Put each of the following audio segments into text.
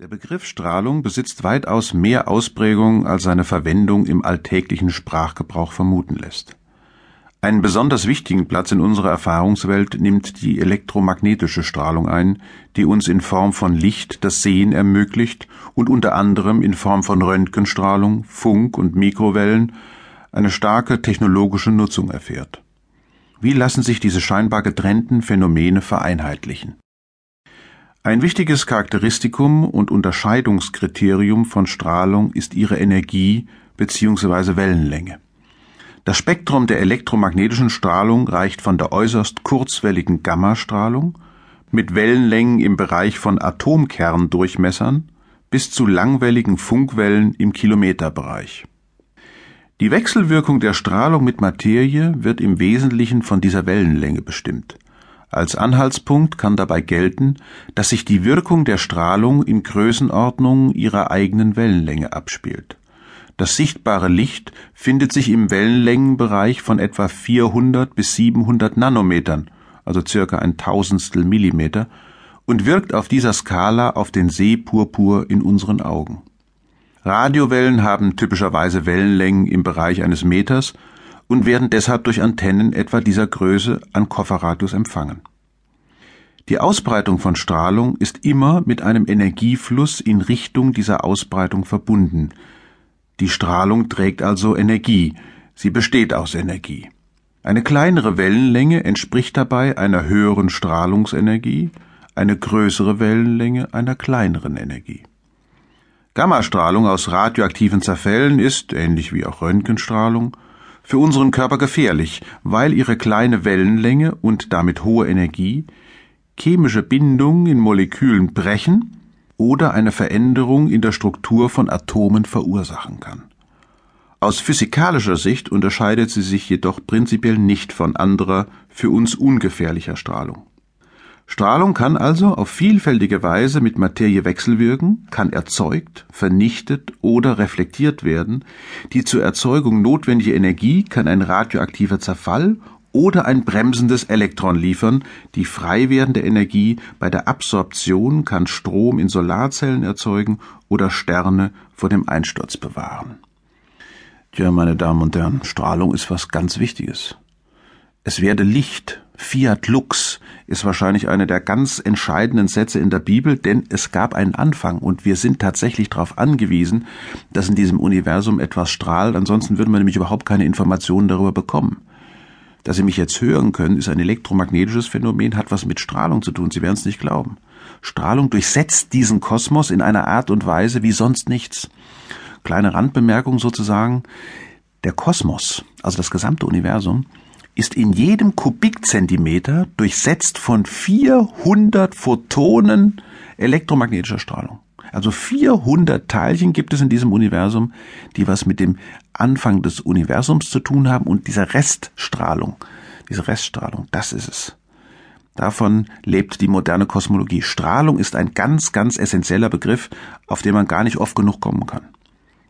Der Begriff Strahlung besitzt weitaus mehr Ausprägung, als seine Verwendung im alltäglichen Sprachgebrauch vermuten lässt. Einen besonders wichtigen Platz in unserer Erfahrungswelt nimmt die elektromagnetische Strahlung ein, die uns in Form von Licht das Sehen ermöglicht und unter anderem in Form von Röntgenstrahlung, Funk und Mikrowellen eine starke technologische Nutzung erfährt. Wie lassen sich diese scheinbar getrennten Phänomene vereinheitlichen? Ein wichtiges Charakteristikum und Unterscheidungskriterium von Strahlung ist ihre Energie bzw. Wellenlänge. Das Spektrum der elektromagnetischen Strahlung reicht von der äußerst kurzwelligen Gammastrahlung mit Wellenlängen im Bereich von Atomkerndurchmessern bis zu langwelligen Funkwellen im Kilometerbereich. Die Wechselwirkung der Strahlung mit Materie wird im Wesentlichen von dieser Wellenlänge bestimmt. Als Anhaltspunkt kann dabei gelten, dass sich die Wirkung der Strahlung in Größenordnungen ihrer eigenen Wellenlänge abspielt. Das sichtbare Licht findet sich im Wellenlängenbereich von etwa 400 bis 700 Nanometern, also circa ein Tausendstel Millimeter, und wirkt auf dieser Skala auf den Seepurpur in unseren Augen. Radiowellen haben typischerweise Wellenlängen im Bereich eines Meters und werden deshalb durch Antennen etwa dieser Größe an Kofferradius empfangen. Die Ausbreitung von Strahlung ist immer mit einem Energiefluss in Richtung dieser Ausbreitung verbunden. Die Strahlung trägt also Energie, sie besteht aus Energie. Eine kleinere Wellenlänge entspricht dabei einer höheren Strahlungsenergie, eine größere Wellenlänge einer kleineren Energie. Gammastrahlung aus radioaktiven Zerfällen ist, ähnlich wie auch Röntgenstrahlung, für unseren Körper gefährlich, weil ihre kleine Wellenlänge und damit hohe Energie chemische Bindungen in Molekülen brechen oder eine Veränderung in der Struktur von Atomen verursachen kann. Aus physikalischer Sicht unterscheidet sie sich jedoch prinzipiell nicht von anderer, für uns ungefährlicher Strahlung. Strahlung kann also auf vielfältige Weise mit Materie wechselwirken, kann erzeugt, vernichtet oder reflektiert werden. Die zur Erzeugung notwendige Energie kann ein radioaktiver Zerfall oder ein bremsendes Elektron liefern. Die frei werdende Energie bei der Absorption kann Strom in Solarzellen erzeugen oder Sterne vor dem Einsturz bewahren. Tja, meine Damen und Herren, Strahlung ist was ganz Wichtiges. Es werde Licht, Fiat Lux ist wahrscheinlich einer der ganz entscheidenden Sätze in der Bibel, denn es gab einen Anfang und wir sind tatsächlich darauf angewiesen, dass in diesem Universum etwas strahlt, ansonsten würden wir nämlich überhaupt keine Informationen darüber bekommen. Dass Sie mich jetzt hören können, ist ein elektromagnetisches Phänomen, hat was mit Strahlung zu tun, Sie werden es nicht glauben. Strahlung durchsetzt diesen Kosmos in einer Art und Weise wie sonst nichts. Kleine Randbemerkung sozusagen, der Kosmos, also das gesamte Universum, ist in jedem Kubikzentimeter durchsetzt von 400 Photonen elektromagnetischer Strahlung. Also 400 Teilchen gibt es in diesem Universum, die was mit dem Anfang des Universums zu tun haben und dieser Reststrahlung, diese Reststrahlung, das ist es. Davon lebt die moderne Kosmologie. Strahlung ist ein ganz, ganz essentieller Begriff, auf den man gar nicht oft genug kommen kann.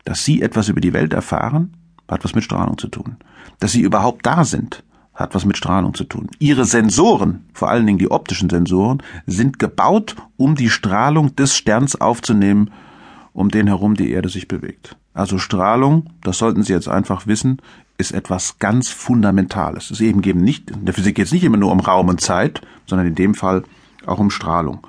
Dass Sie etwas über die Welt erfahren, hat was mit Strahlung zu tun. Dass Sie überhaupt da sind, hat was mit Strahlung zu tun. Ihre Sensoren, vor allen Dingen die optischen Sensoren, sind gebaut, um die Strahlung des Sterns aufzunehmen, um den herum die Erde sich bewegt. Also Strahlung, das sollten Sie jetzt einfach wissen, ist etwas ganz Fundamentales. Es eben eben nicht, in der Physik geht es nicht immer nur um Raum und Zeit, sondern in dem Fall auch um Strahlung.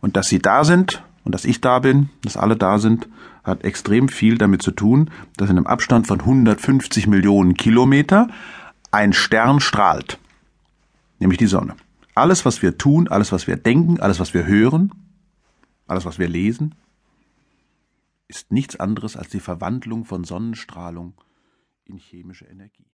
Und dass Sie da sind und dass ich da bin, dass alle da sind, hat extrem viel damit zu tun, dass in einem Abstand von 150 Millionen Kilometer ein Stern strahlt, nämlich die Sonne. Alles, was wir tun, alles, was wir denken, alles, was wir hören, alles, was wir lesen, ist nichts anderes als die Verwandlung von Sonnenstrahlung in chemische Energie.